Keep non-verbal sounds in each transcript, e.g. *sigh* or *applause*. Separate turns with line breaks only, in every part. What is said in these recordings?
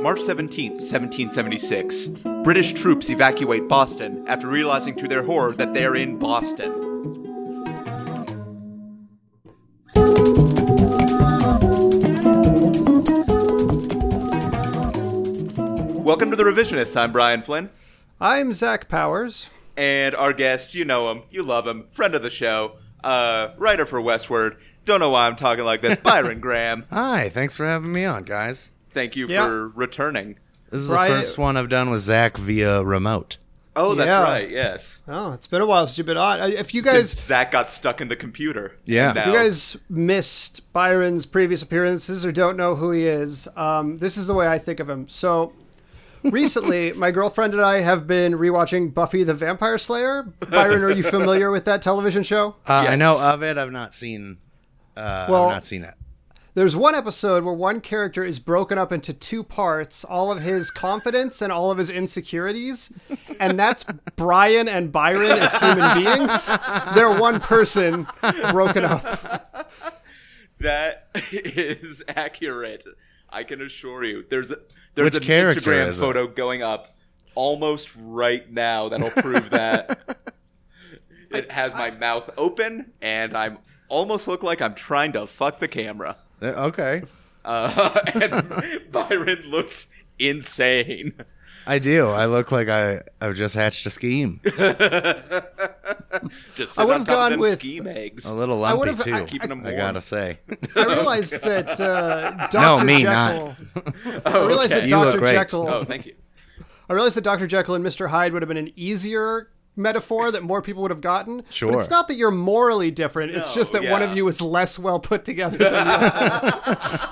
March 17th, 1776. British troops evacuate Boston after realizing to their horror that they're in Boston. Welcome to The Revisionists. I'm Brian Flynn.
I'm Zach Powers.
And our guest, you know him, you love him, friend of the show, uh, writer for Westword. Don't know why I'm talking like this. Byron *laughs* Graham.
Hi, thanks for having me on, guys.
Thank you
Yeah.
for returning.
This is
Brian-
the first one I've done with Zach via remote.
Oh, that's
Yeah.
right. Yes.
Oh, it's been a while since you've been on. Uh, If you guys,
Since Zach got stuck in the computer.
Yeah.
And
If
if you guys missed Byron's previous appearances or don't know who he is, um, this is the way I think of him. So. Recently, *laughs* my girlfriend and I have been rewatching Buffy the Vampire Slayer. Byron, are you *laughs* familiar with that television show?
Uh, I know of it. I've not seen. Uh,
Well-
I've not seen it.
There's one episode where one character is broken up into two parts, all of his confidence and all of his insecurities, and that's Brian and Byron as human beings. They're one person broken up.
That is accurate. I can assure you. There's a there's
Which
an
character
Instagram
is it?
photo going up almost right now that'll prove that. *laughs* it has my mouth open and I'm almost look like I'm trying to fuck the camera.
Uh, Okay,
Uh, *laughs* and Byron looks insane.
I do. I look like I I've just hatched a scheme. *laughs*
Just
I would've gone with-
scheme eggs.
A little
I would've-
too.
I-
Keeping them
I gotta say.
I realized *laughs* that uh, Dr.
No, me,
Jekyll.
not.
I realized
okay.
that
You look
Dr.
great.
Jekyll.
Oh, thank you.
I realized that Dr. Jekyll and Mr. Hyde would have been an easier metaphor that more people would have gotten.
Sure.
But it's not that you're morally different. It's just that one of you is less well put together *laughs* than the other.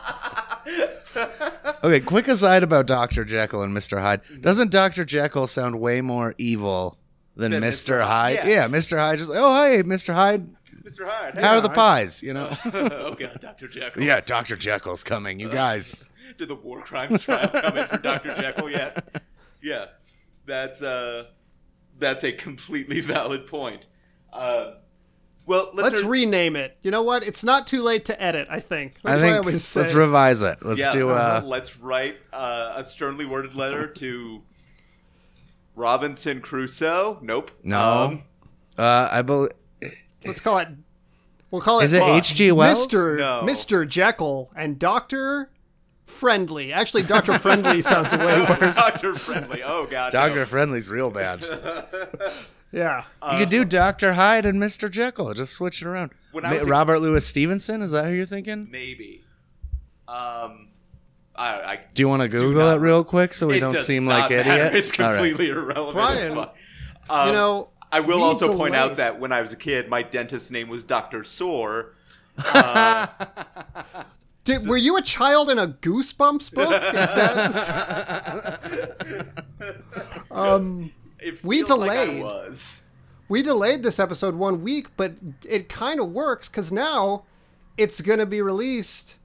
*laughs*
Okay, quick aside about Dr. Jekyll and Mr. Hyde. Doesn't Dr. Jekyll sound way more evil than,
Than
Mr.
Mr.
Hyde?
Yes.
Yeah, Mr. Hyde just like, oh, hey, Mr. Hyde,
Mr. Hyde.
how are the pies? You know? *laughs*
oh god, Dr. Jekyll.
yeah, Dr. Jekyll's coming. You guys.
Did the war crimes trial come in for Dr. Jekyll yet? Yeah. That's uh that's a completely *laughs* valid point. Uh, well,
Let's
listener-
rename it. You know what? It's not too late to edit, I think.
I
That's what I
think
always
let's revise it. Let's
yeah,
do uh,
let's write uh, a sternly worded letter *laughs* to Robinson Crusoe. Nope.
No.
Um,
uh I believe
Let's call it. We'll call it.
Is it H.G. Wells?
Mr.
No.
Mr. Jekyll and Doctor Friendly. Actually, Doctor Friendly *laughs* sounds way worse.
Dr. Friendly. Oh god. no.
Dr. Friendly's real bad. *laughs*
Yeah.
you could do Dr. Hyde and Mr. Jekyll. Just switch it around.
When I
Ma-
was a-
Robert Louis Stevenson, is that who you're thinking?
Maybe. Um I, I
Do you want to Google
not-
it real quick so we
it
don't
does
seem
not
like
matter.
idiots?
It's
All right.
completely irrelevant. It's
Brian,
fine. Um,
you know,
I will
we
also point out that when I was a kid, my dentist's name was Doctor Sore. *laughs*
Did, were you a child in a Goosebumps book? Is that? *laughs* um,
It
We
feels like I
delayed.
was.
we delayed this episode one week, but it kind of works because now it's going to be released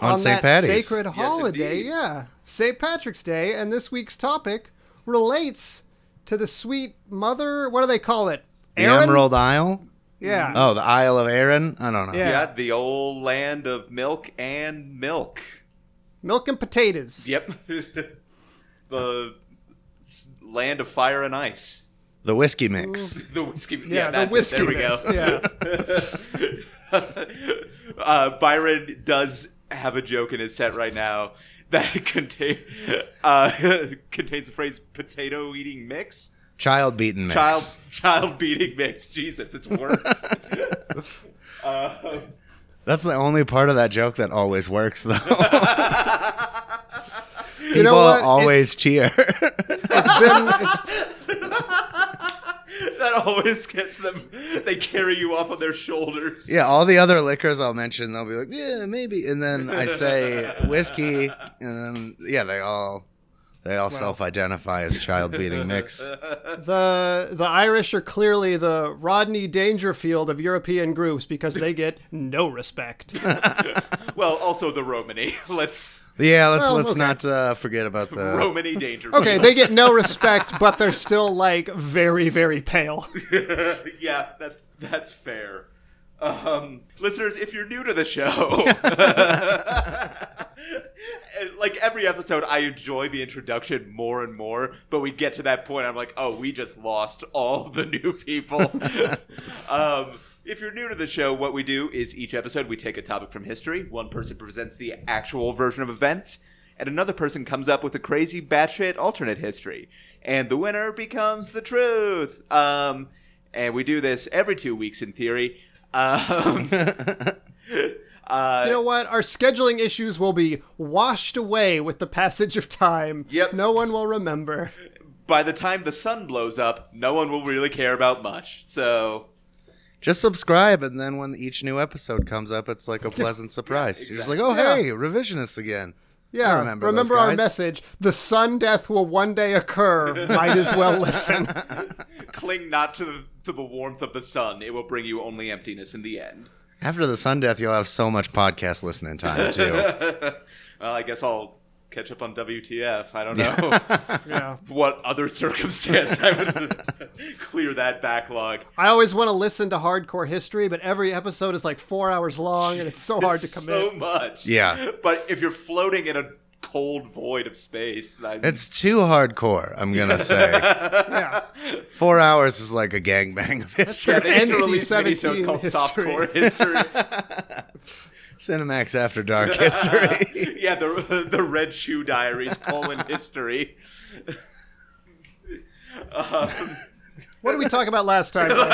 On
on,
St.
that
Patty's.
sacred holiday.
indeed.
Yeah, St. Patrick's Day, and this week's topic relates to the sweet mother. What do they call it?
The Emerald Isle?
Yeah.
Oh, the Isle of Erin? I don't know.
Yeah.
Yeah. the old land of milk and milk.
Milk and potatoes.
Yep. *laughs* the land of fire and ice.
The whiskey mix. *laughs*
The whiskey.
Yeah,
Yeah,
the
that's it.
whiskey
There we
mix,
go. *laughs* uh, Byron does have a joke in his set right now that contain uh, contains the phrase "potato eating mix."
Child beaten mix.
Child child beating mix. Jesus, it's worse. uh, *laughs*
That's the only part of that joke that always works, though. *laughs*
You
People
know what?
always
It's,
cheer.
it's been it's, *laughs*
that always gets them. They carry you off on their shoulders.
yeah, all the other liquors I'll mention, they'll be like, yeah, maybe. And then I say whiskey, and then, yeah, they all. They all self-identify as child beating *laughs* mix.
the the Irish are clearly the Rodney Dangerfield of European groups because they get no respect. *laughs*
Well, also the Romany. *laughs* Let's
Yeah, let's
Well,
let's
okay.
not uh, forget about the.
Romany danger.
Okay, they get no respect, but they're still like very very pale.
yeah, that's that's fair. Um, listeners, if you're new to the show, like every episode, I enjoy the introduction more and more, but we get to that point, I'm like, oh, we just lost all the new people. *laughs* um, if you're new to the show, what we do is each episode we take a topic from history. One person presents the actual version of events, and another person comes up with a crazy batshit alternate history, and the winner becomes the truth. Um, and we do this every two weeks in theory. Um, *laughs* uh,
You know what? Our scheduling issues will be washed away with the passage of time.
Yep.
No one will remember.
by the time the sun blows up, no one will really care about much. So
Just subscribe, and then when each new episode comes up, it's like a *laughs* pleasant surprise. You're just like, oh,
Yeah.
hey, revisionists again.
Yeah,
I remember
remember,
those
our message. The sun death will one day occur. *laughs* Might as well listen.
cling not to the to the warmth of the sun; it will bring you only emptiness in the end.
After the sun death, you'll have so much podcast listening time, too. *laughs*
Well, I guess I'll catch up on WTF. I don't know *laughs*
Yeah.
what other circumstance I would *laughs* clear that backlog.
I always want to listen to hardcore history, but every episode is like four hours long, and it's so hard to
It's
commit.
So much.
Yeah.
But if you're floating in a cold void of space, then
It's too hardcore, I'm going *laughs* to say.
yeah.
Four hours is like a gangbang of history.
yeah, they need to release
NC-17
minisodes called
history.
softcore history. *laughs*
Cinemax After Dark history. *laughs*
yeah, the the Red Shoe Diaries colon history. um,
What did we talk about last time? Brian?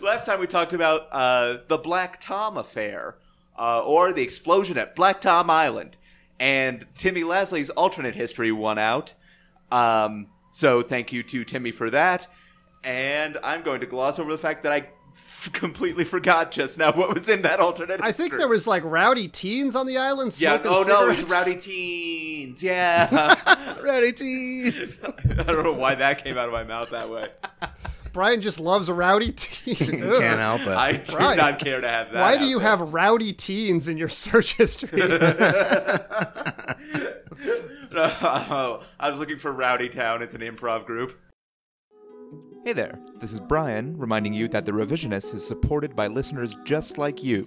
last time we talked about uh, the Black Tom affair, uh, or the explosion at Black Tom Island, and Timmy Leslie's alternate history won out. Um, so thank you to Timmy for that. And I'm going to gloss over the fact that I f- completely forgot just now what was in that alternate.
I think
history.
there was like rowdy teens on the island
Yeah.
smoking
Oh no, it's
cigarettes.
Rowdy Teens. Yeah. *laughs*
rowdy teens. *laughs*
I don't know why that came out of my mouth that way. *laughs*
Brian just loves rowdy *laughs* teens.
Can't help it.
I do
Right.
not care to have that.
Why do you
there.
have rowdy teens in your *laughs* search history? *laughs*
No, I was looking for Rowdy Town. It's an improv group. Hey there, this is Brian reminding you that The Revisionist is supported by listeners just like you.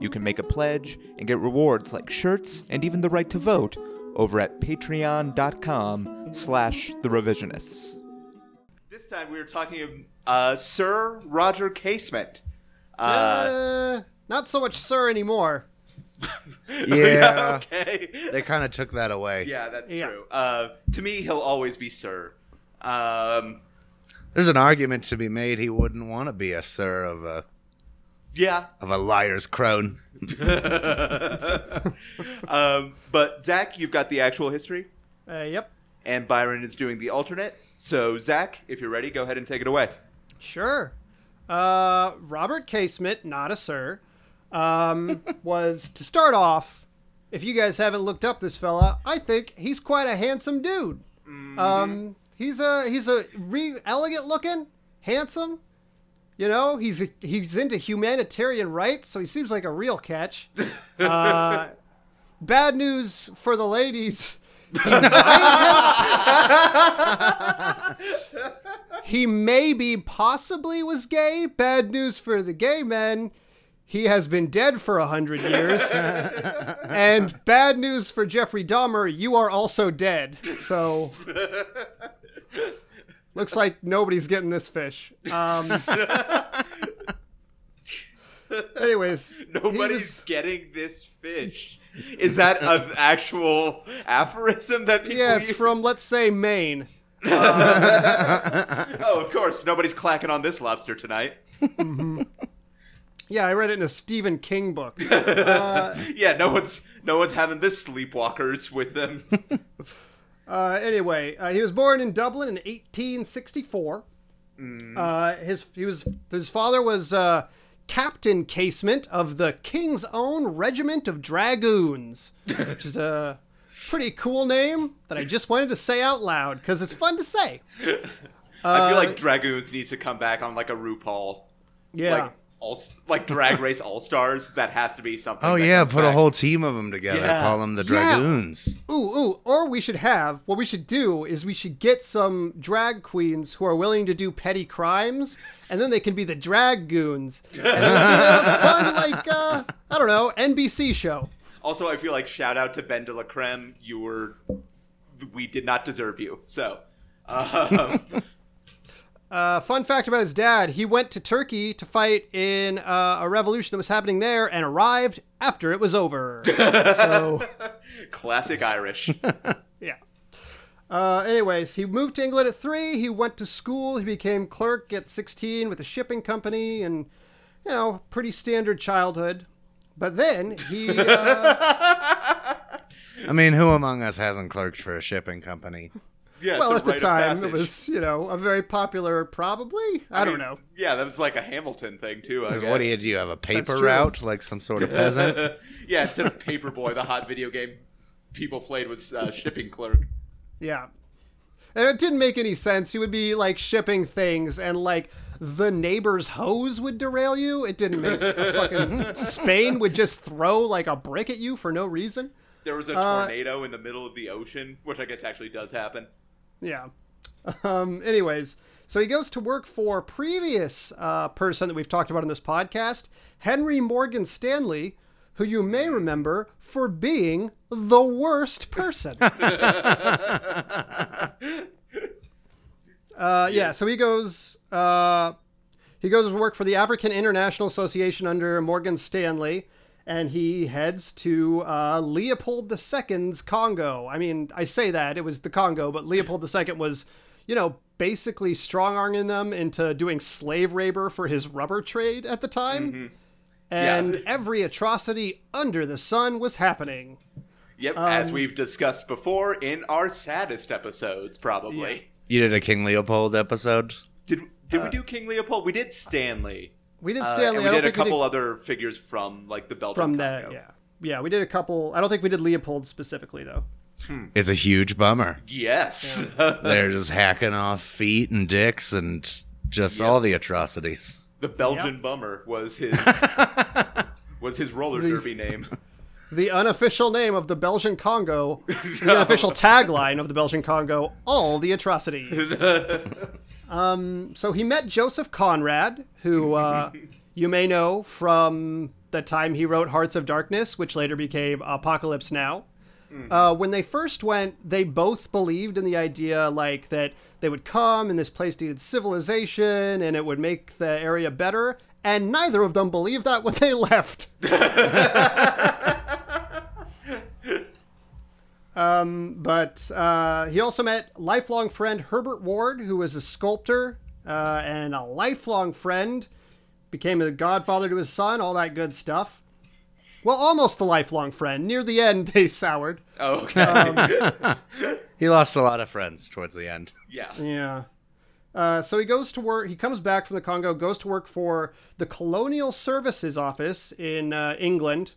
You can make a pledge and get rewards like shirts and even the right to vote over at patreon.com slash The Revisionists. This time we were talking of uh, Sir Roger Casement. Uh,
uh, not so much sir anymore. *laughs*
Yeah.
okay.
They kind of took that away.
Yeah, that's
Yeah.
true. Uh, to me, he'll always be Sir. Um,
There's an argument to be made he wouldn't want to be a sir of a
yeah.
of a liar's crone. *laughs*
um, but Zach, you've got the actual history,
Uh, yep.
and Byron is doing the alternate. So, Zach, if you're ready, go ahead and take it away.
Sure. Uh, Robert Casement, not a sir, um, *laughs* was to start off. If you guys haven't looked up this fella, I think he's quite a handsome dude. Um, he's a he's a re- elegant looking, handsome. You know, he's he's into humanitarian rights, so he seems like a real catch. *laughs* Uh, bad news for the ladies. *laughs* He maybe possibly was gay. Bad news for the gay men. He has been dead for a hundred years. *laughs* and bad news for Jeffrey Dahmer, you are also dead. So looks like nobody's getting this fish. Um, *laughs* anyways,
Nobody's
was-
getting this fish. Is that an actual aphorism that people
yeah, it's
use?
from let's say Maine. *laughs*
Oh, of course. Nobody's clacking on this lobster tonight.
Yeah, I read it in a Stephen King book. *laughs* Uh,
Yeah, no one's no one's having this sleepwalkers with them. *laughs*
Uh, anyway, uh, he was born in Dublin in 1864. Uh, his he was his father was uh, Captain Casement of the King's Own Regiment of Dragoons, which is a pretty cool name that I just wanted to say out loud because it's fun to say.
I feel
Uh,
like Dragoons needs to come back on like a RuPaul.
Yeah.
Like all like Drag *laughs* Race All Stars. That has to be something.
Oh yeah,
comes
put a whole team of them together.
Yeah.
Call them the
Yeah.
Dragoons.
Ooh, ooh, or we should have what we should do is we should get some drag queens who are willing to do petty crimes, and then they can be the drag goons, and be a fun *laughs* like uh, I don't know NBC show.
Also, I feel like shout out to Ben de la Creme. You were, we did not deserve you. So, um,
Uh, fun fact about his dad: he went to Turkey to fight in uh, a revolution that was happening there, and arrived after it was over. *laughs* so,
classic Irish. *laughs*
yeah. Uh, anyways, he moved to England at three. He went to school. He became clerk at sixteen with a shipping company, and you know, pretty standard childhood. But then he, uh, *laughs*
I mean, who among us hasn't clerked for a shipping company?
Yeah,
well, at the time, it was you know a very popular, probably. I, don't
mean,
know.
Yeah, that was like a Hamilton thing too. I
'Cause
guess.
what do you do? You have a paper route, like some sort of *laughs* peasant?
yeah, instead of Paperboy, the hot video game people played was uh, shipping clerk.
Yeah. And it didn't make any sense. You would be like shipping things and like the neighbor's hose would derail you. It didn't make a *laughs* fucking Spain would just throw like a brick at you for no reason.
There was a
Uh,
tornado in the middle of the ocean, which I guess actually does happen.
Yeah. Um anyways, so he goes to work for previous uh, person that we've talked about in this podcast, Henry Morgan Stanley, who you may remember for being the worst person. *laughs* Uh, yeah, so he goes. Uh, he goes to work for the African International Association under Morgan Stanley, and he heads to uh, Leopold II's Congo. I mean, I say that it was the Congo, but Leopold II was, you know, basically strong arming them into doing slave labor for his rubber trade at the time. And
Yeah.
every atrocity under the sun was happening.
Yep,
Um,
as we've discussed before in our saddest episodes, probably.
You did a King Leopold episode?
Did did we do King Leopold? We did Stanley.
We did
Uh,
Stanley.
and
I
we
don't
did a
think we did-
couple other figures from like the Belgian
from that.
Congo.
Yeah, yeah, we did a couple. I don't think we did Leopold specifically though.
It's a huge bummer.
Yes. *laughs*
They're just hacking off feet and dicks and just
Yeah.
all the atrocities.
the Belgian bummer was his *laughs* was his roller
The-
derby name. *laughs*
The unofficial name of the Belgian Congo, the unofficial tagline of the Belgian Congo, all the atrocities. Um, so he met Joseph Conrad, who uh, *laughs* you may know from the time he wrote Hearts of Darkness, which later became Apocalypse Now. Uh, when they first went, they both believed in the idea like that they would come and this place needed civilization and it would make the area better. And neither of them believed that when they *laughs* left. *laughs* um, but uh, he also met lifelong friend Herbert Ward, who was a sculptor uh, and a lifelong friend, became a godfather to his son, all that good stuff. Well, almost the lifelong friend. Near the end, *laughs* they soured.
Oh, okay.
Um, *laughs*
He lost a lot of friends towards the end.
yeah.
Yeah. Uh, so he goes to work. He comes back from the Congo, goes to work for the Colonial Services Office in uh, England,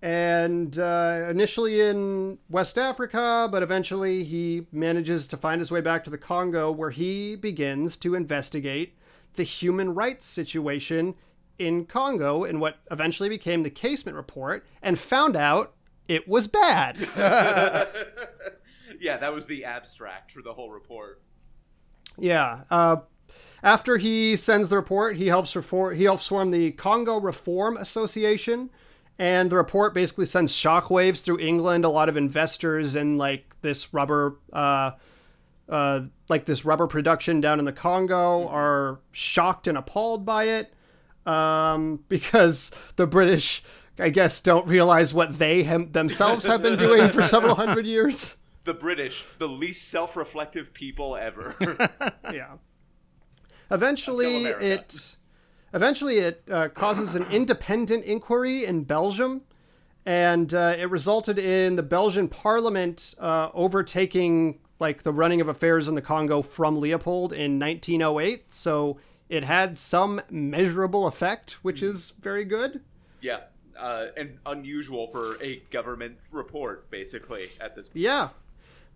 and uh, initially in West Africa, but eventually he manages to find his way back to the Congo, where he begins to investigate the human rights situation in Congo in what eventually became the Casement Report, and found out it was bad. *laughs*
Yeah, that was the abstract for the whole report.
Yeah. Uh, after he sends the report, he helps reform. He helps form the Congo Reform Association, and the report basically sends shockwaves through England. A lot of investors in like this rubber, uh, uh, like this rubber production down in the Congo, are shocked and appalled by it um, *laughs* because the British, I guess, don't realize what they hem- themselves have been doing for several hundred *laughs* years.
The British, the least self-reflective people ever. *laughs*
yeah. Eventually, it eventually it uh, causes an independent inquiry in Belgium, and uh, it resulted in the Belgian Parliament uh, overtaking like the running of affairs in the Congo from Leopold in 1908. So it had some measurable effect, which is very good.
yeah, uh, and unusual for a government report, basically at this. Point.
Yeah.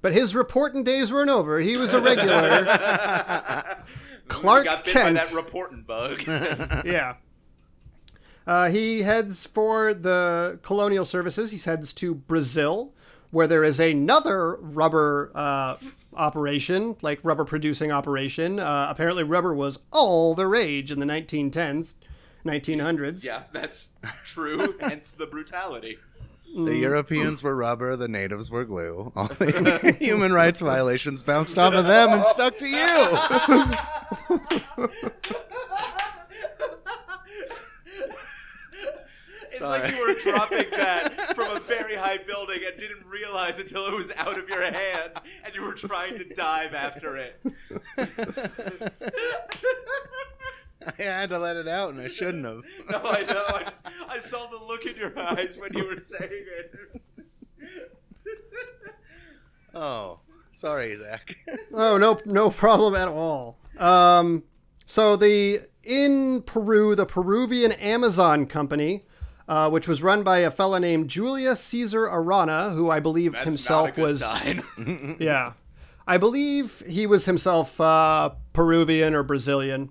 But his reporting days weren't over. He was a regular. *laughs* Clark
got bit
Kent.
by that reporting bug. *laughs* *laughs*
yeah. Uh, he heads for the colonial services. He heads to Brazil, where there is another rubber uh, operation, like rubber producing operation. Uh, apparently, rubber was all the rage in the 1910s. 1900s.
Yeah, that's true. *laughs* hence the brutality.
The mm. Europeans were rubber, the natives were glue. *laughs* All the *laughs* human rights violations bounced off of them and stuck to you.
It's
Sorry.
like you were dropping that from a very high building and didn't realize until it was out of your hand and you were trying to dive after it. *laughs* *laughs*
I had to let it out, and I shouldn't have. *laughs*
No, I know. I, just, I saw the look in your eyes when you were saying it. *laughs*
Oh, sorry, Zach.
Oh no, no problem at all. Um, so the in Peru, the Peruvian Amazon Company, uh, which was run by a fella named Julius Caesar Arana, who I believe
That's
himself
not a good
was
sign.
yeah, I believe he was himself uh, Peruvian or Brazilian.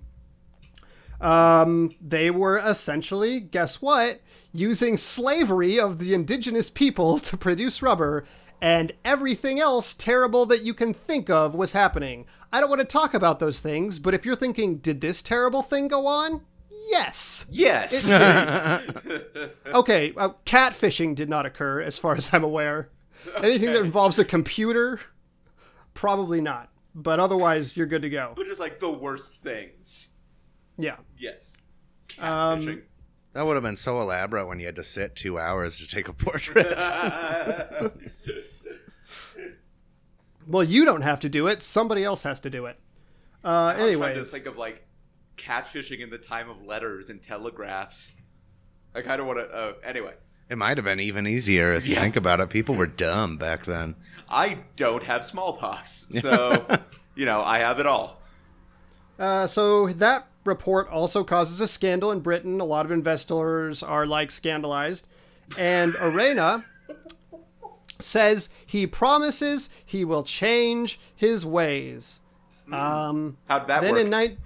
Um, they were essentially, guess what, using slavery of the indigenous people *laughs* to produce rubber, and everything else terrible that you can think of was happening. I don't want to talk about those things, but if you're thinking, did this terrible thing go on? Yes.
yes. *laughs*
Okay, uh, catfishing did not occur, as far as I'm aware. Anything that involves a computer, probably not. But otherwise, you're good to go.
But just like the worst things.
Yeah.
Yes.
Um,
That would have been so elaborate when you had to sit two hours to take a portrait. *laughs*
Well, you don't have to do it. Somebody else has to do it. Uh,
I'm trying to think of like catfishing in the time of letters and telegraphs. I kind of want to. Uh, anyway,
it might have been even easier if you
Yeah.
think about it. People were dumb back then.
I don't have smallpox, *laughs* so you know I have it all.
uh, so that report also causes a scandal in Britain. A lot of investors are like scandalized, and Arana says he promises he will change his ways. Um,
How'd that
then
work?
in ni-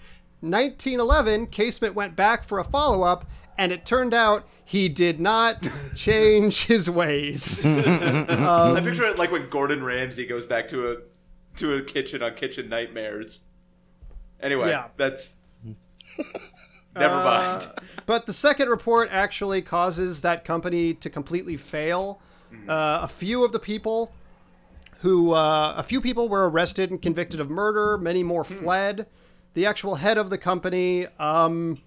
1911, Casement went back for a follow up, and it turned out he did not *laughs* change his ways. *laughs*
I picture it like when Gordon Ramsay goes back to a to a kitchen on Kitchen Nightmares. Anyway,
Yeah.
that's *laughs* never mind.
Uh, but the second report actually causes that company to completely fail. Uh, a few of the people who, uh, a few people were arrested and convicted of murder. Many more fled. The actual head of the company um,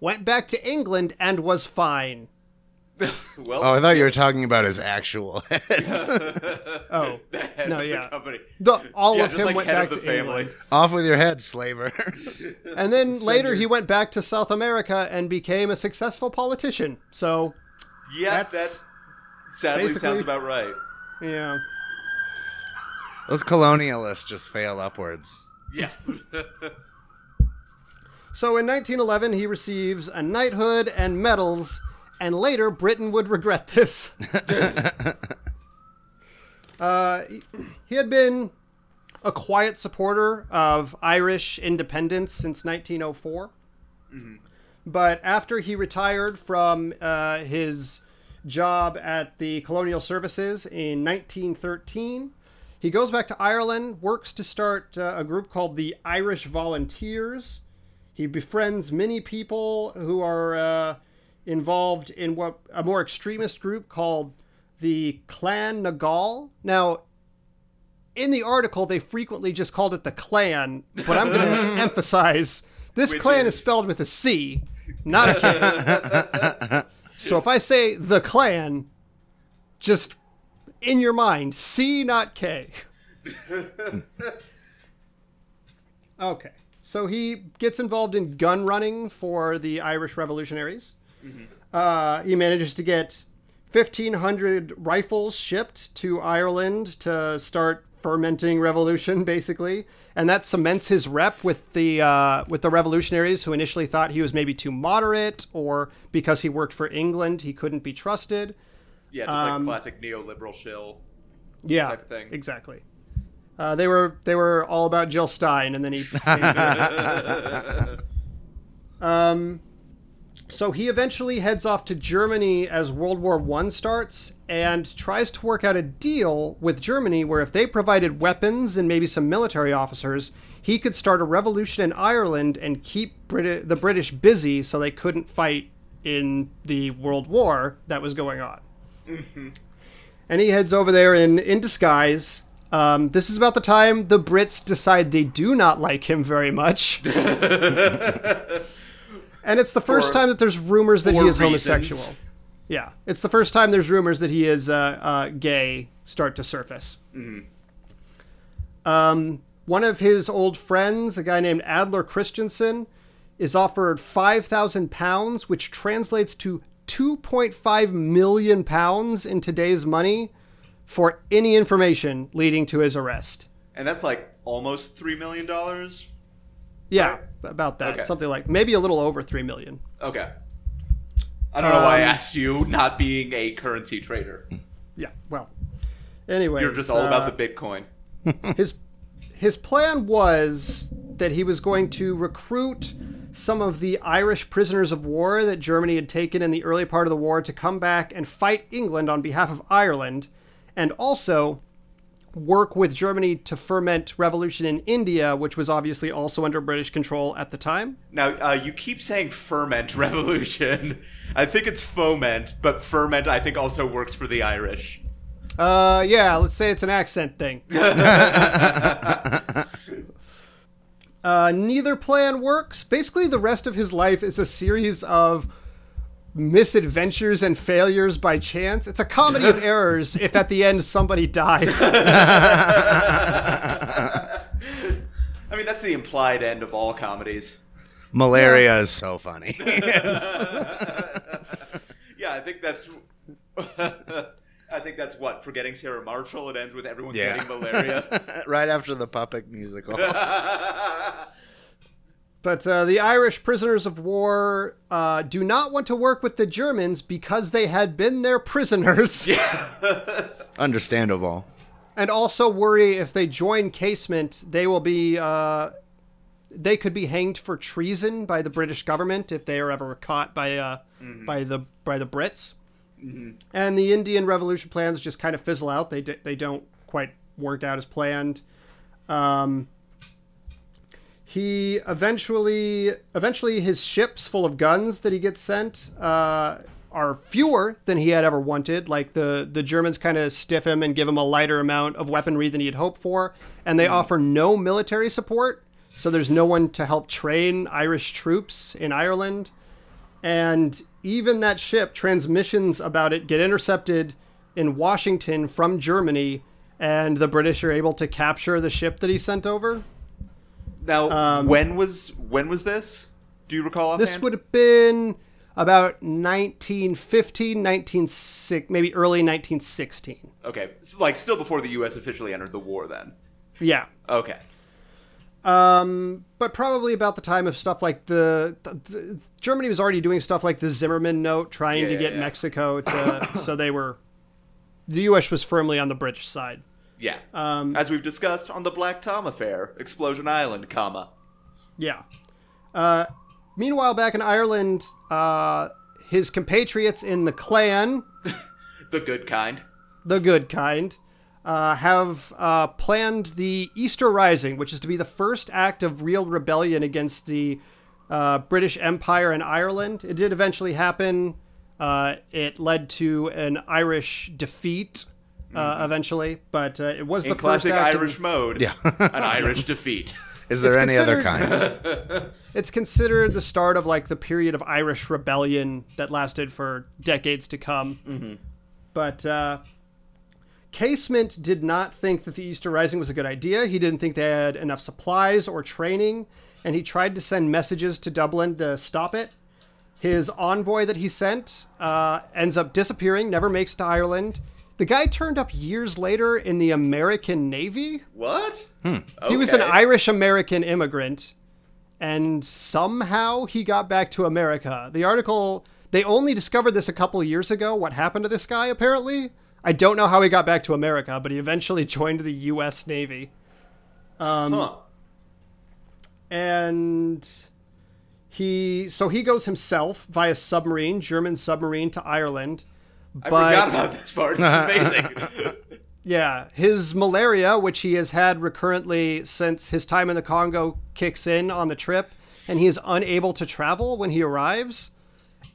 went back to England and was fine. *laughs*
well,
Oh, I thought you were talking about his actual *laughs* head. *laughs*
Oh,
the head
no,
of
yeah.
the company.
The, all
yeah,
of him
like
went back
of the
to
family.
England.
Off with your head, slaver.
And then later he went back to South America and became a successful politician. So,
Yeah,
That's
that sadly
basically-
sounds about right.
yeah.
Those colonialists just fail upwards.
Yeah.
So in 1911, he receives a knighthood and medals, and later Britain would regret this. *laughs* uh, he- had been a quiet supporter of Irish independence since 1904. But after he retired from uh, his job at the Colonial Services in 1913, he goes back to Ireland, works to start uh, a group called the Irish Volunteers. He befriends many people who are uh, involved in what a more extremist group called the Clan na Gael. Now, in the article, they frequently just called it the Clan, but I'm going *laughs* to emphasize this
Which
clan
is-
is spelled with a C, not a K. *laughs* so if I say the Clan, just in your mind, C, not K. *laughs* okay. So he gets involved in gun running for the Irish revolutionaries. Uh, he manages to get 1,500 rifles shipped to Ireland to start fermenting revolution, *laughs* basically, and that cements his rep with the uh, with the revolutionaries who initially thought he was maybe too moderate, or because he worked for England, he couldn't be trusted.
Yeah, just
Um,
like classic neoliberal shill.
Yeah,
type thing.
exactly. Uh, they were they were all about Jill Stein, and then he. *laughs* *laughs* um, so he eventually heads off to Germany as World War One starts, and tries to work out a deal with Germany where if they provided weapons and maybe some military officers, he could start a revolution in Ireland and keep Brit- the British busy so they couldn't fight in the World War that was going on. And he heads over there in, in disguise. Um, this is about the time the Brits decide they do not like him very much. *laughs* *laughs* and it's the first time that there's rumors that he is homosexual. Yeah, it's the first time there's rumors that he is uh, uh, gay start to surface. Um, one of his old friends, a guy named Adler Christensen, is offered five thousand pounds, which translates to two point five million pounds in today's money, for any information leading to his arrest.
And that's like almost $3 million?
Yeah,
Right.
about that,
Okay.
something like maybe a little over three million.
Okay. I don't know why I
Um,
asked you, not being a currency trader.
Yeah, well, anyway,
You're just all
uh,
about the Bitcoin. *laughs*
his his plan was that he was going to recruit some of the Irish prisoners of war that Germany had taken in the early part of the war to come back and fight England on behalf of Ireland, and also work with Germany to ferment revolution in India, which was obviously also under British control at the time.
Now, uh, you keep saying ferment *laughs* revolution. I think it's foment, but ferment I think also works for the Irish.
Uh, yeah, let's say it's an accent thing. *laughs* uh, neither plan works. Basically, the rest of his life is a series of misadventures and failures by chance. It's a comedy of *laughs* errors if at the end somebody dies. *laughs*
I mean, that's the implied end of all comedies.
Malaria is so funny. *laughs*
Yeah, I think that's. I think that's what forgetting Sarah Marshall. It ends with everyone getting malaria.
right after the puppet musical.
But uh, the Irish prisoners of war uh, do not want to work with the Germans because they had been their prisoners. *laughs* *laughs*
Understandable.
and also worry if they join casement they will be uh, they could be hanged for treason by the british government if they are ever caught by uh, by the by the brits. And the indian revolution plans just kind of fizzle out. They d- they don't quite work out as planned. Um, he eventually eventually his ships full of guns that he gets sent uh, are fewer than he had ever wanted. Like the the germans kind of stiff him and give him a lighter amount of weaponry than he had hoped for and they offer no military support so there's no one to help train irish troops in ireland. And even that ship transmissions about it get intercepted in washington from germany and the british are able to capture the ship that he sent over
now,
Um,
when was when was this? Do you recall?
This would have been about 1915, 1916, maybe early 1916.
okay, s- like still before the U.S. officially entered the war. Then
Yeah.
okay,
Um, but probably about the time of stuff like the, the, the- Germany was already doing stuff like the Zimmerman note, trying
Yeah,
to
yeah,
get
yeah.
Mexico to. so they were. The U.S. was firmly on the British side.
Yeah.
Um,
As we've discussed on the Black Tom affair, Explosion Island, comma.
Yeah. Uh, meanwhile, back in Ireland, uh, his compatriots in the clan, *laughs*
The good kind.
the good kind, uh, have uh, planned the Easter Rising, which is to be the first act of real rebellion against the uh, British Empire in Ireland. It did eventually happen. Uh, it led to an Irish defeat uh, eventually, but uh, it was
In
the first
classic
act. in-
Irish mode,
Yeah.
an Irish defeat. *laughs*
Is there
It's
any other kind? *laughs*
it's considered the start of like the period of Irish rebellion that lasted for decades to come. But uh, Casement did not think that the Easter Rising was a good idea. He didn't think they had enough supplies or training, and he tried to send messages to Dublin to stop it. His envoy that he sent uh, ends up disappearing, never makes it to Ireland. The guy turned up years later in the American Navy.
What? Hmm.
He was an Irish American immigrant, and somehow he got back to America. The article, they only discovered this a couple years ago, what happened to this guy, apparently. I don't know how he got back to America, but he eventually *laughs* joined the U.S. Navy.
Um, huh.
And he, so he goes himself via submarine, German submarine, to Ireland.
I
But-
forgot about this part. It's *laughs* amazing.
Yeah, his malaria, which he has had recurrently since his time in the Congo, kicks in on the trip, and he is unable to travel when he arrives.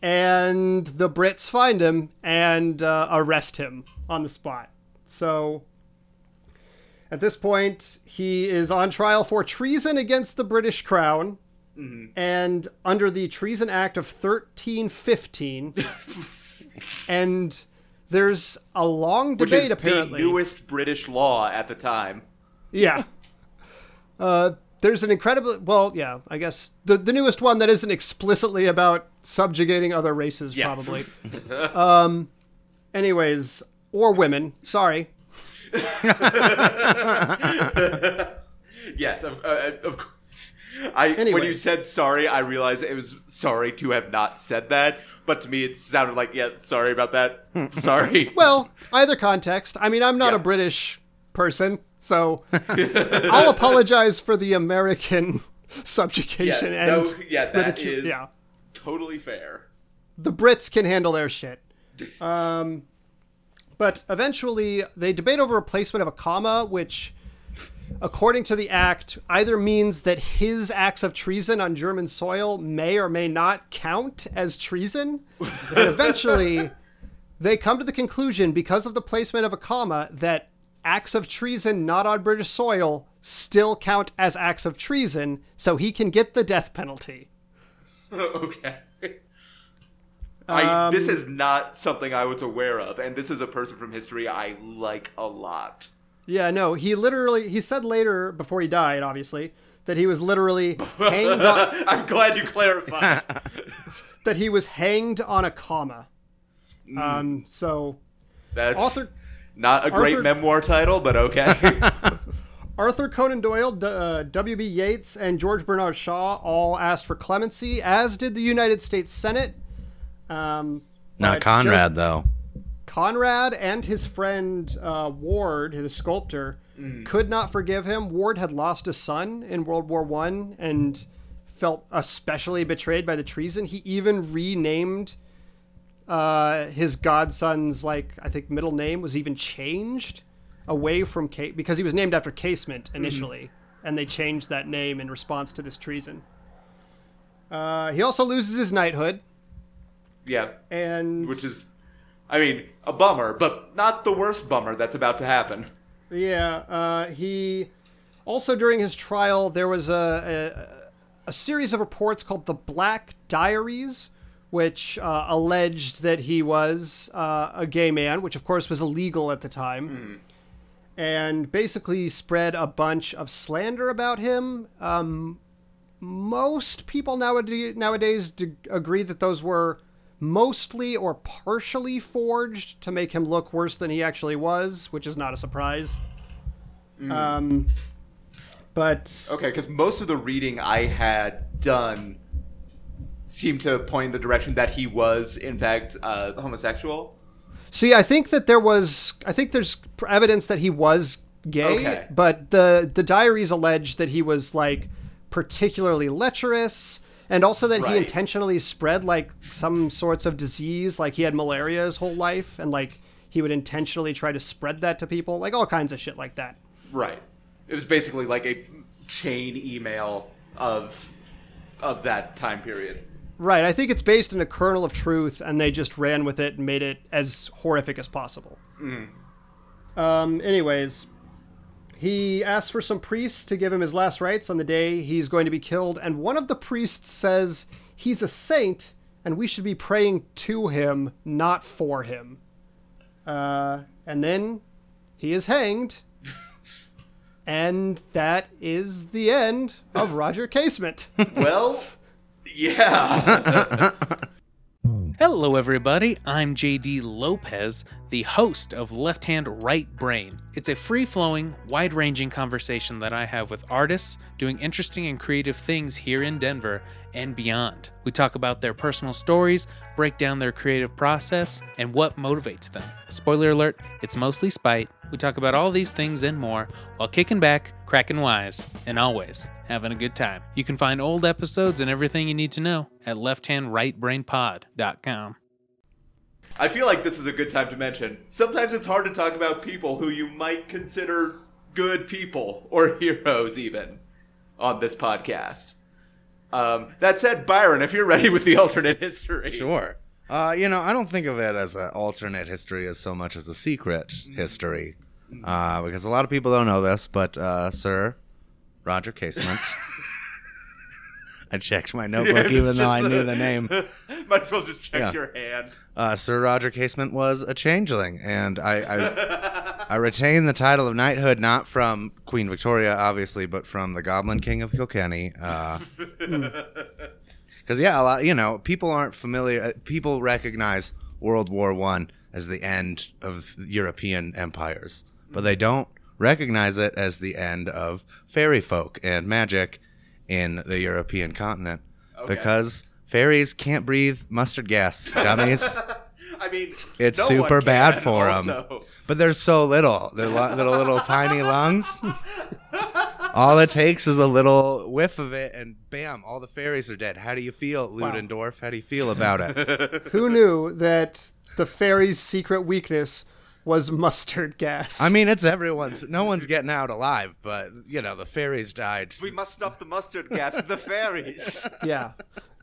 and the Brits find him and uh, arrest him on the spot. So at this point, he is on trial for treason against the British Crown. And under the Treason Act of 1315. *laughs* and there's a long
Which
debate,
is
apparently.
the newest British law at the time.
Yeah. Uh, there's an incredible. Well, yeah, I guess the the newest one that isn't explicitly about subjugating other races,
Yeah.
probably. *laughs* um. Anyways, or women. Sorry. *laughs*
Yes, of, uh, of course. I when you said sorry, I realized it was sorry to have not said that. But to me, it sounded like yeah, sorry about that. sorry. *laughs*
Well, either context. I mean, I'm not
Yeah.
a British person, so *laughs* I'll apologize for the American *laughs* subjugation
yeah, no,
and
yeah, that
ridicule-
is
yeah.
totally fair.
the Brits can handle their shit. Um, but eventually, they debate over replacement of a comma, which, according to the act, either means that his acts of treason on German soil may or may not count as treason. And eventually, *laughs* they come to the conclusion, because of the placement of a comma, that acts of treason not on British soil still count as acts of treason, so he can get the death penalty. *laughs*
okay. I,
Um,
this is not something I was aware of, and this is a person from history I like a lot.
Yeah, no, he literally he said later before he died, obviously, that he was literally hanged on *laughs*
I'm glad you clarified. *laughs*
that he was hanged on a comma. Um so
That's
Author-
not a great
Arthur-
memoir title, but okay. *laughs*
Arthur Conan Doyle, D- uh, W.B. Yeats, and George Bernard Shaw all asked for clemency, as did the United States Senate. Um,
Not
but
Conrad though.
Conrad and his friend uh, Ward, the sculptor, could not forgive him. Ward had lost a son in World War One and felt especially betrayed by the treason. He even renamed uh, his godson's like I think middle name was even changed away from Ca- because he was named after Casement initially, and they changed that name in response to this treason. Uh, he also loses his knighthood,
yeah,
and
which is, I mean, a bummer, but not the worst bummer that's about to happen.
Yeah, uh, he also during his trial there was a, a a series of reports called the Black Diaries, which uh, alleged that he was uh, a gay man, which of course was illegal at the time, and basically spread a bunch of slander about him. Um, most people nowadays nowadays d- agree that those were mostly or partially forged to make him look worse than he actually was, which is not a surprise. Um, but
Okay, because most of the reading I had done seemed to point in the direction that he was, in fact, uh, homosexual.
see, I think that there was, I think there's evidence that he was gay,
Okay.
but the the diaries allege that he was like particularly lecherous. And also that he intentionally spread like some sorts of disease, like he had malaria his whole life, and like he would intentionally try to spread that to people, like all kinds of shit like that.
Right. It was basically like a chain email of of that time period.
Right. I think it's based in a kernel of truth, and they just ran with it and made it as horrific as possible. Um, anyways, he asks for some priests to give him his last rites on the day he's going to be killed, and one of the priests says he's a saint and we should be praying to him, not for him. Uh, and then he is hanged. *laughs* And that is the end of Roger Casement.
Well, yeah. *laughs*
Hello, everybody. I'm JD Lopez, the host of Left Hand Right Brain. It's a free flowing, wide ranging conversation that I have with artists doing interesting and creative things here in Denver and beyond. We talk about their personal stories, break down their creative process, and what motivates them. Spoiler alert, it's mostly spite. We talk about all these things and more while kicking back, cracking wise, and always having a good time. You can find old episodes and everything you need to know at lefthandrightbrainpod.com.
I feel like this is a good time to mention. Sometimes it's hard to talk about people who you might consider good people or heroes, even on this podcast. Um, that said, Byron, if you're ready with the alternate history,
Sure. Uh, you know, I don't think of it as an alternate history as so much as a secret
Mm-hmm.
history, uh, because a lot of people don't know this. But uh, Sir Roger Casement, *laughs* I checked my *laughs* notebook even though I knew the name. *laughs*
Might as well just check
Yeah.
your hand.
Uh, Sir Roger Casement was a changeling, and I, I *laughs* I retain the title of knighthood not from Queen Victoria, obviously, but from the Goblin King of Kilkenny. Because yeah, a lot you know people aren't familiar. uh, People recognize World War One as the end of European empires, but they don't recognize it as the end of fairy folk and magic in the European continent
Okay.
because fairies can't breathe mustard gas, dummies. *laughs*
I mean,
It's
no
super bad
for
for 'em.
also.
But they're so little. They're lo- little, little *laughs* tiny lungs. All it takes is a little whiff of it, and bam, all the fairies are dead. How do you feel, Ludendorff? How do you feel about it? *laughs*
Who knew that the fairies' secret weakness was mustard gas?
I mean, it's everyone's. No one's getting out alive, but you know, the fairies died.
We must stop the mustard gas the fairies. *laughs*
yeah.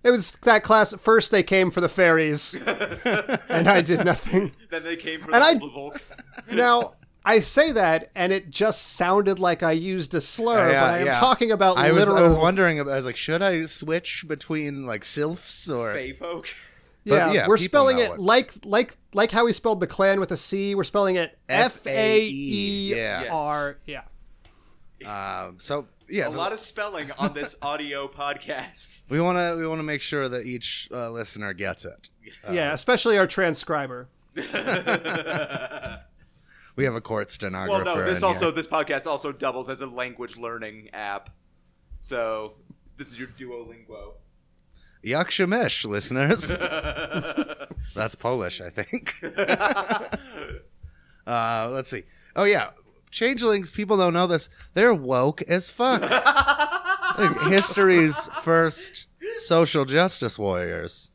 It was that class. First, they came for the fairies, *laughs* and I did nothing.
then they came for
And
the
I-
Volk. *laughs*
Now, I say that, and it just sounded like I used a slur,
Yeah,
but I am
yeah.
talking about
I was. I was wondering. About, I was like, should I switch between like sylphs or?
Fey folk.
Yeah,
yeah,
we're spelling it
it.
like like like how we spelled the clan with a C. We're spelling it F A E R. yeah.
Um, so yeah,
A lot of spelling on this *laughs* audio podcast.
we want to we want to make sure that each uh, listener gets it.
yeah, especially our transcriber. *laughs*
We have a court stenographer.
well, no, this also
here.
this podcast also doubles as a language learning app. So this is your Duolingo.
Yak Shemish, listeners. *laughs* That's Polish, I think. *laughs* uh, let's see. Oh yeah, changelings. People don't know this. They're woke as fuck. *laughs* History's first social justice warriors.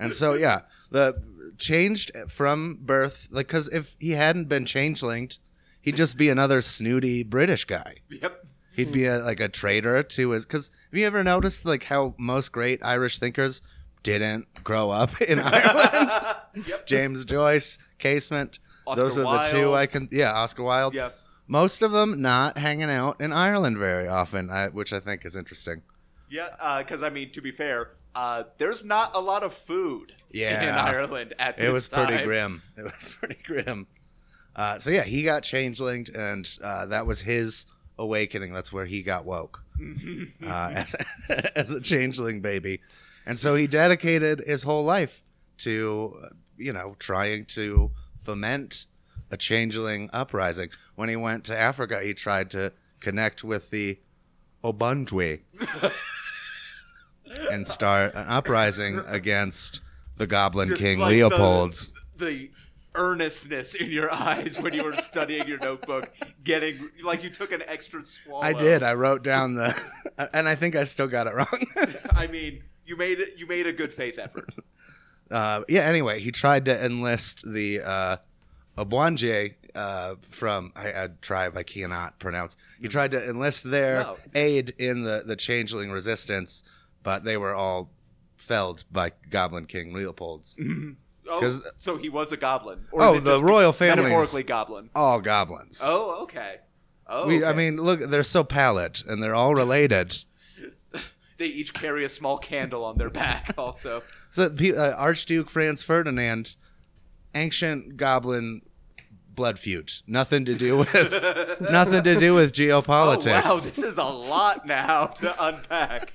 And so yeah, the changed from birth. Like, because if he hadn't been changelinged, he'd just be another snooty British guy.
Yep.
He'd be a, like a traitor to his. Because have you ever noticed like how most great Irish thinkers didn't grow up *laughs* in Ireland? *laughs*
Yep.
James Joyce, Casement.
Oscar
those are the two I can. Yeah, Oscar Wilde.
Yep.
Most of them not hanging out in Ireland very often, I, which I think is interesting.
Yeah, because I mean, to be fair, uh, there's not a lot of food
Yeah.
in Ireland at this
It was pretty grim. *laughs* It was pretty grim. Uh, so yeah, he got changelinged, and uh, that was his awakening. That's where he got woke uh, as, *laughs* as a changeling baby, and so he dedicated his whole life to, you know, trying to foment a changeling uprising. When he went to Africa, he tried to connect with the Obundwe *laughs* and start an uprising against the Goblin
Just
King
like the-
Leopold.
The, earnestness in your *laughs* eyes when you were studying your notebook, getting like you took an extra swallow.
I did. I wrote down the, *laughs* and I think I still got it wrong. *laughs*
I mean, you made it. You made a good faith effort.
uh, yeah. Anyway, he tried to enlist the uh, Obwanje uh, from I, a tribe I cannot pronounce. He tried to enlist their
No.
aid in the the changeling resistance, but they were all felled by Goblin King Leopold's.
Oh, so he was a goblin. Or
Oh, the royal family
metaphorically goblin.
All goblins.
Oh, okay. Oh,
We, I mean, look, they're so pallid, and they're all related. *laughs*
they each carry a small candle on their back. *laughs* Also,
So, uh, Archduke Franz Ferdinand, ancient goblin blood feud, nothing to do with *laughs* nothing to do with geopolitics.
oh wow, this is a lot now to unpack.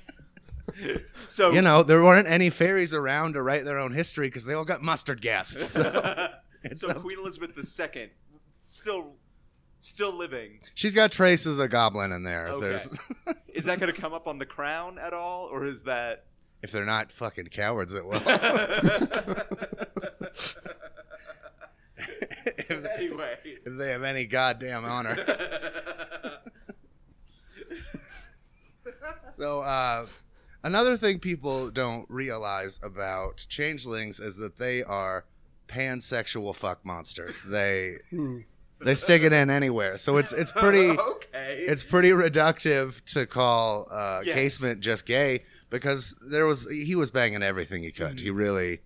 *laughs* So
you know, there weren't any fairies around to write their own history because they all got mustard gassed. So *laughs*
so Queen Elizabeth II, still, still living.
she's got traces of goblin in there.
Okay.
There's, *laughs*
Is that going to come up on the crown at all, or is that?
if they're not fucking cowards, it will. if,
anyway.
if they have any goddamn honor. So, uh, another thing people don't realize about changelings is that they are pansexual fuck monsters. They they stick it in anywhere. So it's it's pretty *laughs*
okay.
it's pretty reductive to call uh,
Yes.
Casement just gay because there was he was banging everything he could. He really,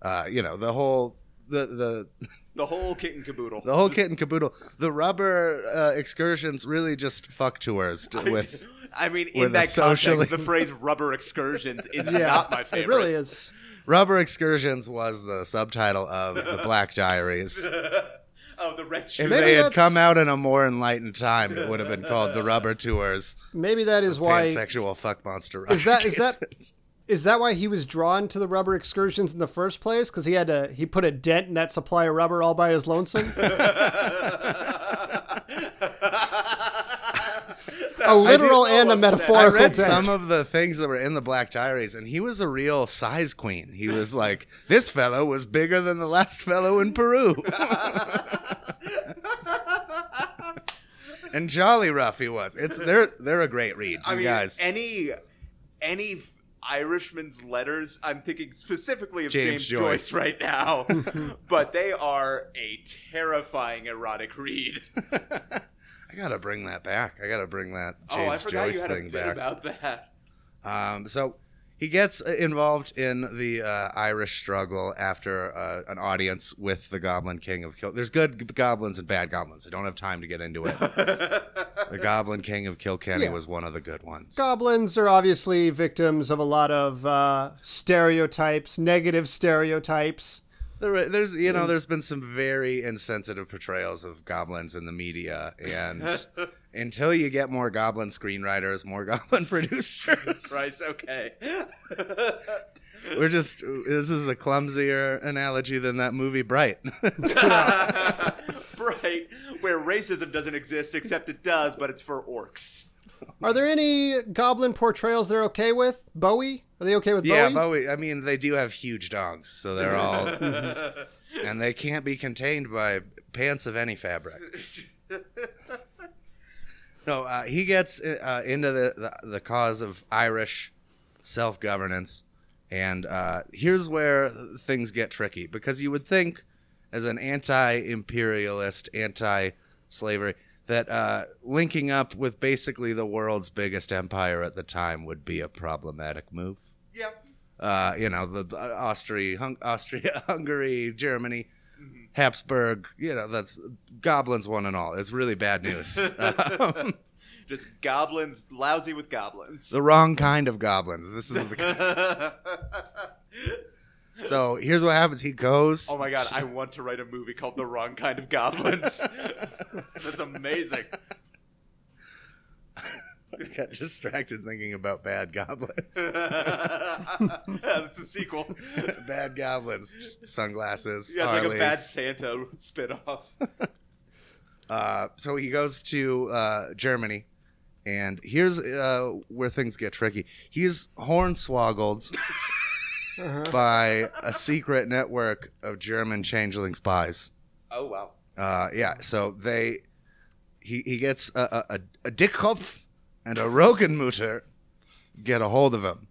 uh, you know, the whole the the *laughs*
The whole kit and caboodle.
the whole kit and caboodle. The rubber uh, excursions really just fuck tours *laughs* with.
I mean, in that
socially-
context, the phrase "rubber excursions" is
Yeah,
not my favorite.
It really is.
Rubber excursions was the subtitle of the Black Diaries. *laughs*
oh, the red
If they had come out in a more enlightened time, it would have been called the Rubber Tours.
Maybe that is why.
sexual fuck monster.
Is that is that
Casement. *laughs*
is that why he was drawn to the rubber excursions in the first place? Because he had to he put a dent in that supply of rubber all by his lonesome. *laughs* *laughs* a literal and a
upset.
I
metaphorical
read
dent.
some of the things that were in the Black Diaries, and he was a real size queen. He was *laughs* like, this fellow was bigger than the last fellow in Peru. *laughs* and Jolly Rough he was. It's they're they're a great read, you
I mean,
guys.
any any Irishman's letters. I'm thinking specifically of
James
James, Joyce.
Joyce.
right now, but they are a terrifying erotic read.
I gotta bring that back. I gotta bring that
oh, I
James
forgot
Joyce
you had a
thing
bit
back.
about that.
Um, so he gets uh, involved in the uh, Irish struggle after uh, an audience with the Goblin King of Kil. There's good goblins and bad goblins. I don't have time to get into it. *laughs* the Goblin King of Kilkenny
Yeah.
was one of the good ones.
Goblins are obviously victims of a lot of uh, stereotypes, negative stereotypes.
There, there's you know there's been some very insensitive portrayals of goblins in the media, and *laughs* until you get more goblin screenwriters, more goblin *laughs* producers,
Christ, okay. *laughs*
we're just this is a clumsier analogy than that movie Bright.
right, where racism doesn't exist, except it does, but it's for orcs.
Are there any goblin portrayals they're okay with? Bowie? Are they okay with Bowie?
Yeah,
Bowie?
Bowie. I mean, they do have huge dongs, so they're all, *laughs* and they can't be contained by pants of any fabric. *laughs* No, uh, he gets uh, into the, the the cause of Irish self governance, and uh, here's where things get tricky because you would think, as an anti-imperialist, anti-slavery, that uh, linking up with basically the world's biggest empire at the time would be a problematic move
yeah.
Uh, you know, the uh, Austria, Hung- Austria, *laughs* Hungary, Germany, Habsburg. You know, that's goblins one and all. It's really bad news. *laughs* Um, *laughs*
Just goblins, lousy with goblins.
the wrong kind of goblins. This is the, so. Here's what happens. He goes.
oh my god, I want to write a movie called The Wrong Kind of Goblins. That's amazing.
I got distracted thinking about bad goblins. *laughs*
That's a sequel.
bad goblins, sunglasses,
Yeah, it's like a bad Santa spinoff. *laughs*
Uh, so he goes to uh, Germany, and here's uh, where things get tricky. He's hornswoggled *laughs*
Uh-huh.
by a secret network of German changeling spies.
Oh wow.
Uh, yeah, so they he he gets a a, a, a Dickkopf and a Rogenmutter get a hold of him.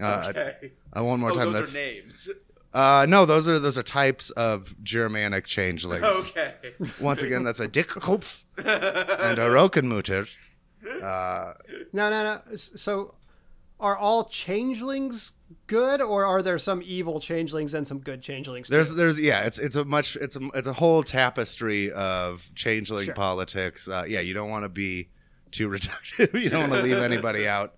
Uh,
Okay.
uh, one more
oh,
time.
those
That's
are names.
uh, no, those are those are types of Germanic changelings.
Okay.
Once again, that's a Dickkopf *laughs* and a Rogenmutter. Uh,
No, no, no. So, are all changelings good, or are there some evil changelings and some good changelings?
There's, there's, yeah, it's it's a much, it's a, it's a whole tapestry of changeling
Sure.
politics. Uh, yeah, you don't want to be too reductive. *laughs* you don't want to leave *laughs* anybody out.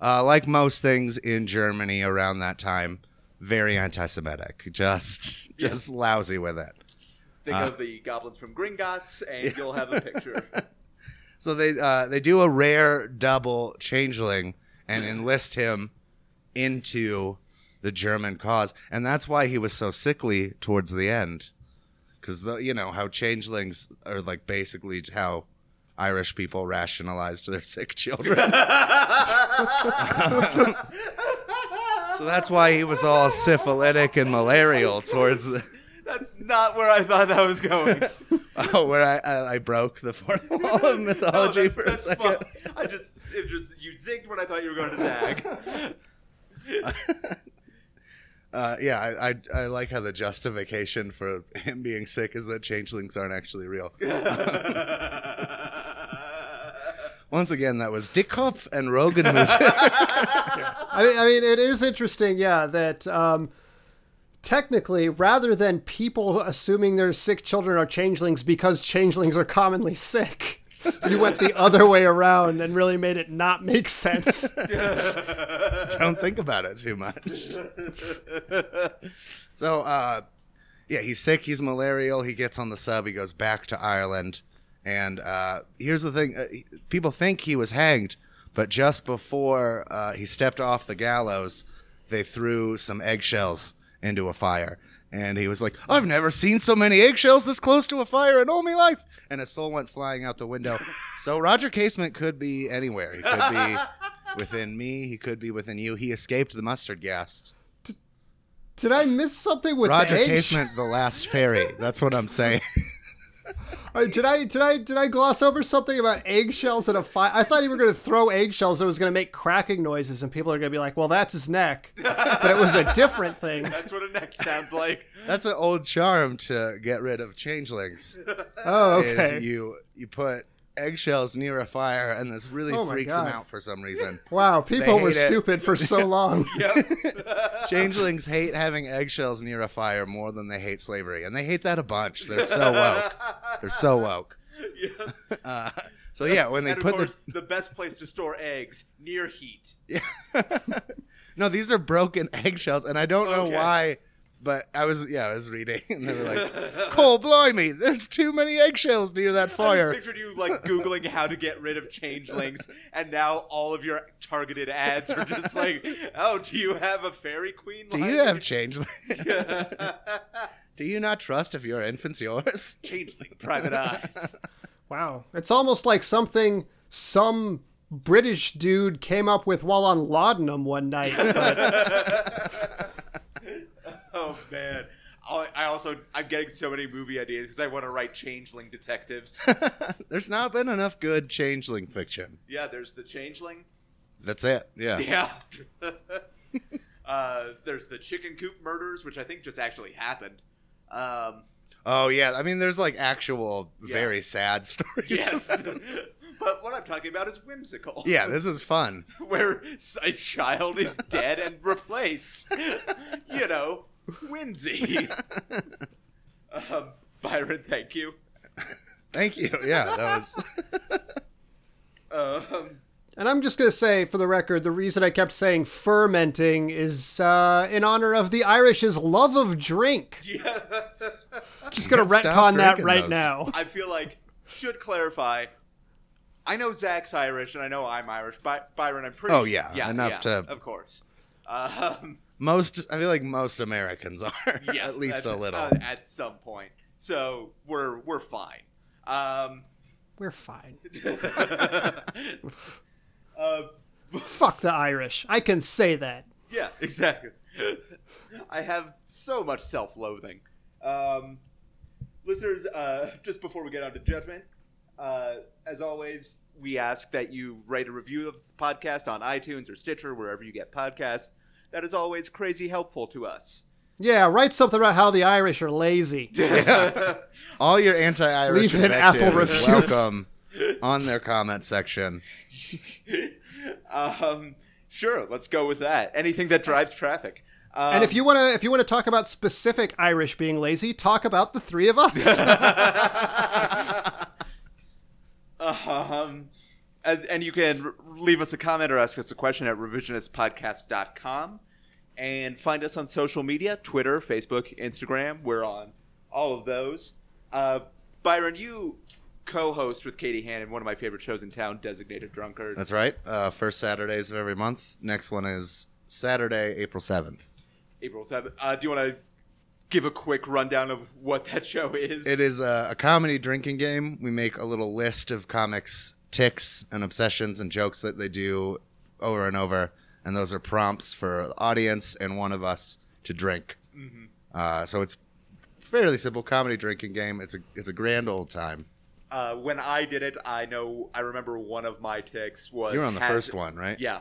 Uh, like most things in Germany around that time, very anti-Semitic, just *laughs* just lousy with it.
Think
Uh,
of the goblins from Gringotts, and you'll have a picture.
So they uh, they do a rare double changeling and enlist him into the German cause, and that's why he was so sickly towards the end, because you know how changelings are like basically how Irish people rationalized their *laughs* sick children. so that's why he was all syphilitic and malarial towards the.
That's not where I thought that was going. *laughs*
Oh, where I, I, I broke the fourth wall of *laughs* mythology
No,
for a
that's, that's
second.
fine. I just, it just, you zigged when I thought you were going to zag.
Uh, yeah, I, I I like how the justification for him being sick is that changelings aren't actually real. Once Once again, that was Dickkopf and Rogenmutter. *laughs*
I mean, I mean, it is interesting, yeah, that um, technically, rather than people assuming their sick children are changelings because changelings are commonly sick, *laughs* you went the other way around and really made it not make sense. *laughs*
Don't think about it too much. so, uh, yeah, he's sick. He's malarial. He gets on the sub. He goes back to Ireland. And uh, here's the thing: uh, people think he was hanged, but just before uh, he stepped off the gallows, they threw some eggshells into a fire. And he was like, "I've never seen so many eggshells this close to a fire in all my life." And his soul went flying out the window. *laughs* so Roger Casement could be anywhere. He could be *laughs* within me. He could be within you. He escaped the mustard gas.
Did I miss something with
Roger
the?
Casement, the last fairy. That's what I'm saying. *laughs*
Uh, Did I did I did I gloss over something about eggshells in a fire? I thought you were going to throw eggshells that was going to make cracking noises, and people are going to be like, "Well, that's his neck," but it was a different thing. *laughs*
That's what a neck sounds like.
That's an old charm to get rid of changelings.
Oh,
Is
okay.
you you put eggshells near a fire, and this really
Oh
freaks them
God.
out for some reason.
Wow, people were
it.
stupid for so *laughs* long. *laughs*
Yep. *laughs*
Changelings hate having eggshells near a fire more than they hate slavery, and they hate that a bunch. They're so woke. They're so woke.
Yeah.
Uh, so yeah, when they
and of
put the
course, the... best place to store eggs near heat.
Yeah. no, these are broken eggshells, and I don't know
Okay.
why. But I was, yeah, I was reading, *laughs* and they were like, *laughs* "Cole, blimey, there's too many eggshells near that
I
fire."
just pictured you like googling how to get rid of changelings, and now all of your targeted ads are just like, *laughs* "Oh, do you have a fairy queen?"
Do
line?"
you have changelings? Do you not trust if your infant's yours?
changeling private eyes?
Wow, it's almost like something some British dude came up with while on laudanum one night. But
Oh man. I I also I'm getting so many movie ideas because I want to write changeling detectives. *laughs*
There's not been enough good changeling fiction.
yeah, there's the changeling.
That's it. Yeah.
Yeah. *laughs* uh, there's the chicken coop murders, which I think just actually happened. Um,
Oh yeah. I mean, there's like actual
Yeah.
very sad *laughs* stories.
yes. but what I'm talking about is whimsical.
yeah. This is fun.
Where a child is dead and replaced. you know, whimsy. um, *laughs* Byron, thank you.
Thank you. Yeah. That was. *laughs*
Um,
and I'm just gonna say, for the record, the reason I kept saying fermenting is uh, in honor of the Irish's love of drink.
yeah. *laughs*
Just gonna
Can't
retcon that right
those.
now.
I feel like should clarify. I know Zach's Irish, and I know I'm Irish. By- Byron, I'm pretty.
Oh, yeah,
yeah,
enough
yeah,
to-
Of course. Um,
Most, I feel like most Americans *laughs* are
yeah,
at least
at,
a little.
uh, at some point. So we're we're fine. Um,
We're fine. *laughs*
uh, *laughs*
Fuck the Irish. I can say that.
yeah, exactly. I have so much self-loathing. Um, listeners, uh, just before we get on to judgment, uh, as always, we ask that you write a review of the podcast on iTunes or Stitcher, wherever you get podcasts. That is always crazy helpful to us.
Yeah, write something about how the Irish are lazy. *laughs* *laughs*
All your anti-Irish
Leave it in Apple
invective
reviews.
welcome on their comment section. *laughs*
um, sure, let's go with that. Anything that drives traffic. Um,
And if you want to, if you want to talk about specific Irish being lazy, talk about the three of us.
Um, as, and you can r- leave us a comment or ask us a question at revisionistpodcast.com. And find us on social media Twitter, Facebook, Instagram. We're on all of those. Uh, Byron, you co host with Katie Hannon, one of my favorite shows in town, Designated Drunkard.
That's right. Uh, first Saturdays of every month. Next one is Saturday, April 7th.
April 7th. Uh, do you want to give a quick rundown of what that *laughs* show is?
It is a, a comedy drinking game. We make a little list of comics' ticks and obsessions and jokes that they do over and over, and those are prompts for the audience and one of us to drink. Uh, so it's fairly simple comedy drinking game. It's a it's a grand old time.
Uh, when I did it, I know I remember one of my ticks was
You were on the
has-
first one, right?
Yeah.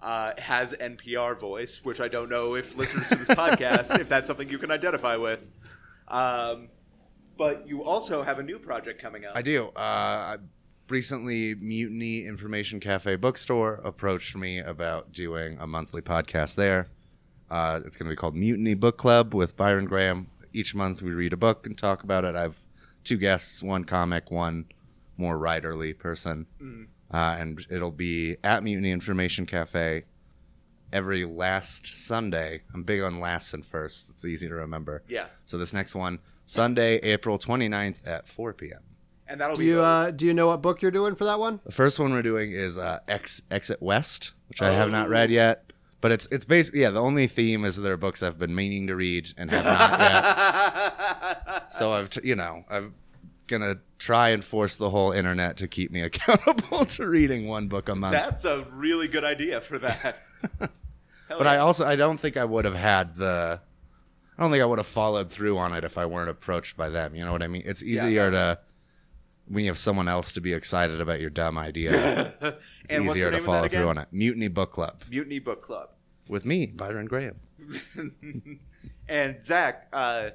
Uh, has NPR voice, which I don't know if listeners to this podcast, if that's something you can identify with. Um, but you also have a new project coming up.
I do. Uh, I recently, Mutiny Information Cafe Bookstore approached me about doing a monthly podcast there. Uh, it's going to be called Mutiny Book Club with Byron Graham. Each month we read a book and talk about it. I have two guests, one comic, one more writerly person. Uh, and it'll be at Mutiny Information Cafe every last Sunday. I'm big on last and first. It's easy to remember.
Yeah,
So this next one, Sunday, April 29th at 4 p.m.
and that'll
Do
be
you uh, do you know what book you're doing for that one?
The first one we're doing is uh, Ex- Exit West, which I have not
Oh.
read yet. But it's it's basically yeah. The only theme is there are books I've been meaning to read and have not yet. *laughs* So I've t- you know I'm gonna try and force the whole internet to keep me *laughs* accountable to reading one book a month.
That's a really good idea for that. *laughs* Hell
but I also I don't think I would have had the I don't think I would have followed through on it if I weren't approached by them. You know what I mean? It's
Yeah.
easier to when you have someone else to be excited about your dumb idea. *laughs* It's
and what's the
easier
name
to
of
follow
that
through
again?
on it. Mutiny Book Club
Mutiny Book Club.
with me, Byron Graham. *laughs*
and Zach, uh,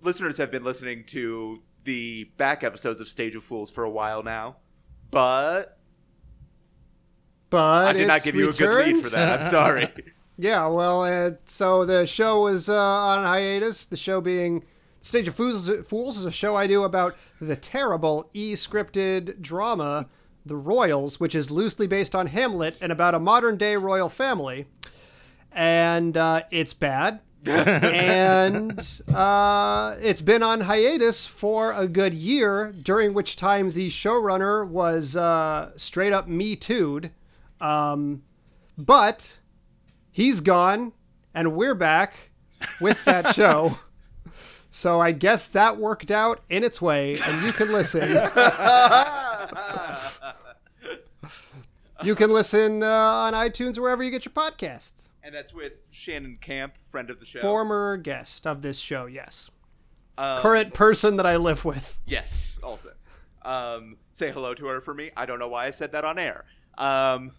listeners have been listening to the back episodes of Stage of Fools for a while now, but
But
I did not
it's
give you a good lead for that. I'm sorry. *laughs*
Yeah, well, uh, so the show was uh, on hiatus. The show being Stage of Fools, Fools is a show I do about the terrible e-scripted drama The Royals, which is loosely based on Hamlet and about a modern-day royal family. And uh, it's bad. *laughs* and uh, it's been on hiatus for a good year, during which time the showrunner was uh, straight up me too'd. Um, but he's gone and we're back with that *laughs* show. So I guess that worked out in its way, and you can listen. you can listen uh, on iTunes or wherever you get your podcasts.
and that's with Shannon Camp, friend of the show.
Former guest of this show, yes.
Um,
Current person that I live with.
Yes, also. Um, say hello to her for me. I don't know why I said that on air. Um,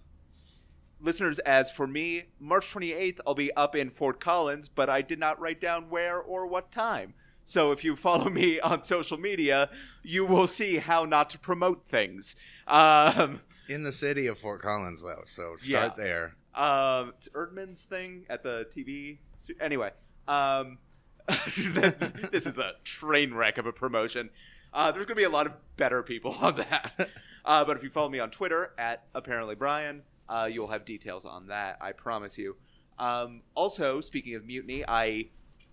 listeners, as for me, March 28th, I'll be up in Fort Collins, but I did not write down where or what time. So if you follow me *laughs* on social media, you will see how not to promote things. Um,
In the city of Fort Collins, though, so start
Yeah.
there.
um, it's Erdman's thing at the TV. stu- Anyway, um, *laughs* this is a train wreck of a promotion. Uh, there's going to be a lot of better people *laughs* on that. Uh, but if you follow me on Twitter at apparently Brian, uh, you'll have details on that. I promise you. Um, also, speaking of mutiny, I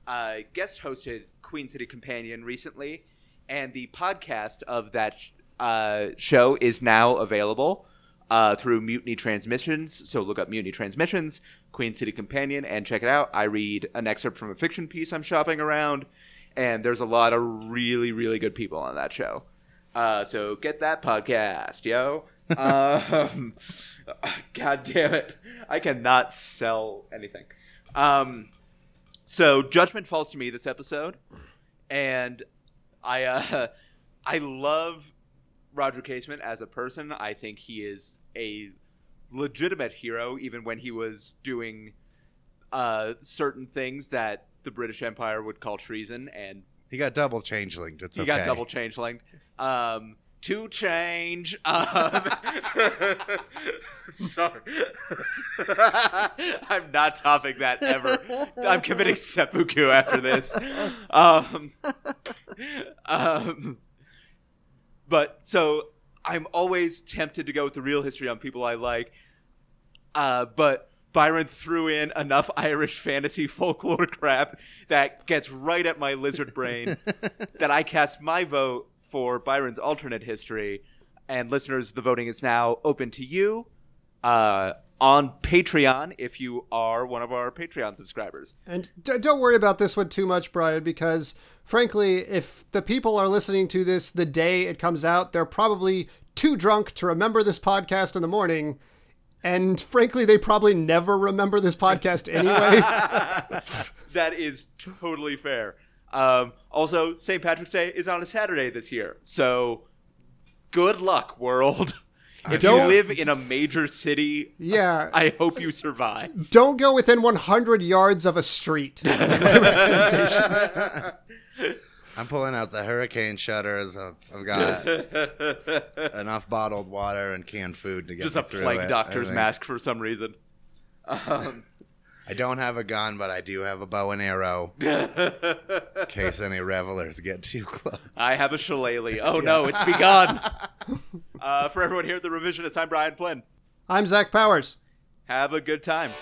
uh, guest hosted Queen City Companion recently, and the podcast of that sh- uh, show is now available uh, through Mutiny Transmissions. So look up Mutiny Transmissions, Queen City Companion, and check it out. I read an excerpt from a fiction piece I'm shopping around, and there's a lot of really, really good people on that show. Uh, so get that podcast, yo. *laughs* um, *laughs* God damn it. I cannot sell anything. Um, so Judgment falls to me this episode, and I uh, *laughs* I love Roger Casement as a person. I think he is a legitimate hero, even when he was doing uh, certain things that the British Empire would call treason, and
He got double change linked. It's
he
okay.
got double change linked. Um, to change. Um, *laughs* sorry. *laughs* I'm not topping that ever. I'm committing seppuku after this. Um, um, but so I'm always tempted to go with the real history on people I like. Uh, but Byron threw in enough Irish fantasy folklore crap that gets right at my lizard brain that I cast my vote for Byron's alternate history. And listeners, the voting is now open to you uh, on Patreon if you are one of our Patreon subscribers.
And d- don't worry about this one too much, Brian, because frankly, if the people are listening to this the day it comes out, they're probably too drunk to remember this podcast in the morning. And frankly, they probably never remember this podcast *laughs* anyway.
that is totally fair. Um, also, St. Patrick's Day is on a Saturday this year, so good luck, world. *laughs* If you
don't-
live in a major city,
yeah.
I hope you survive.
don't go within 100 yards of a street. is my recommendation.
I'm pulling out the hurricane shutters. I've, I've got *laughs* enough bottled water and canned food to get it.
Just
me
a
through
plague
it, I
doctor's mask for some reason. Um,
I don't have a gun, but I do have a bow and arrow *laughs* in case any revelers get too close.
I have a shillelagh. Oh no, it's begun. *laughs* uh, for everyone here at the revisionist, I'm Brian Flynn.
I'm Zach Powers.
Have a good time.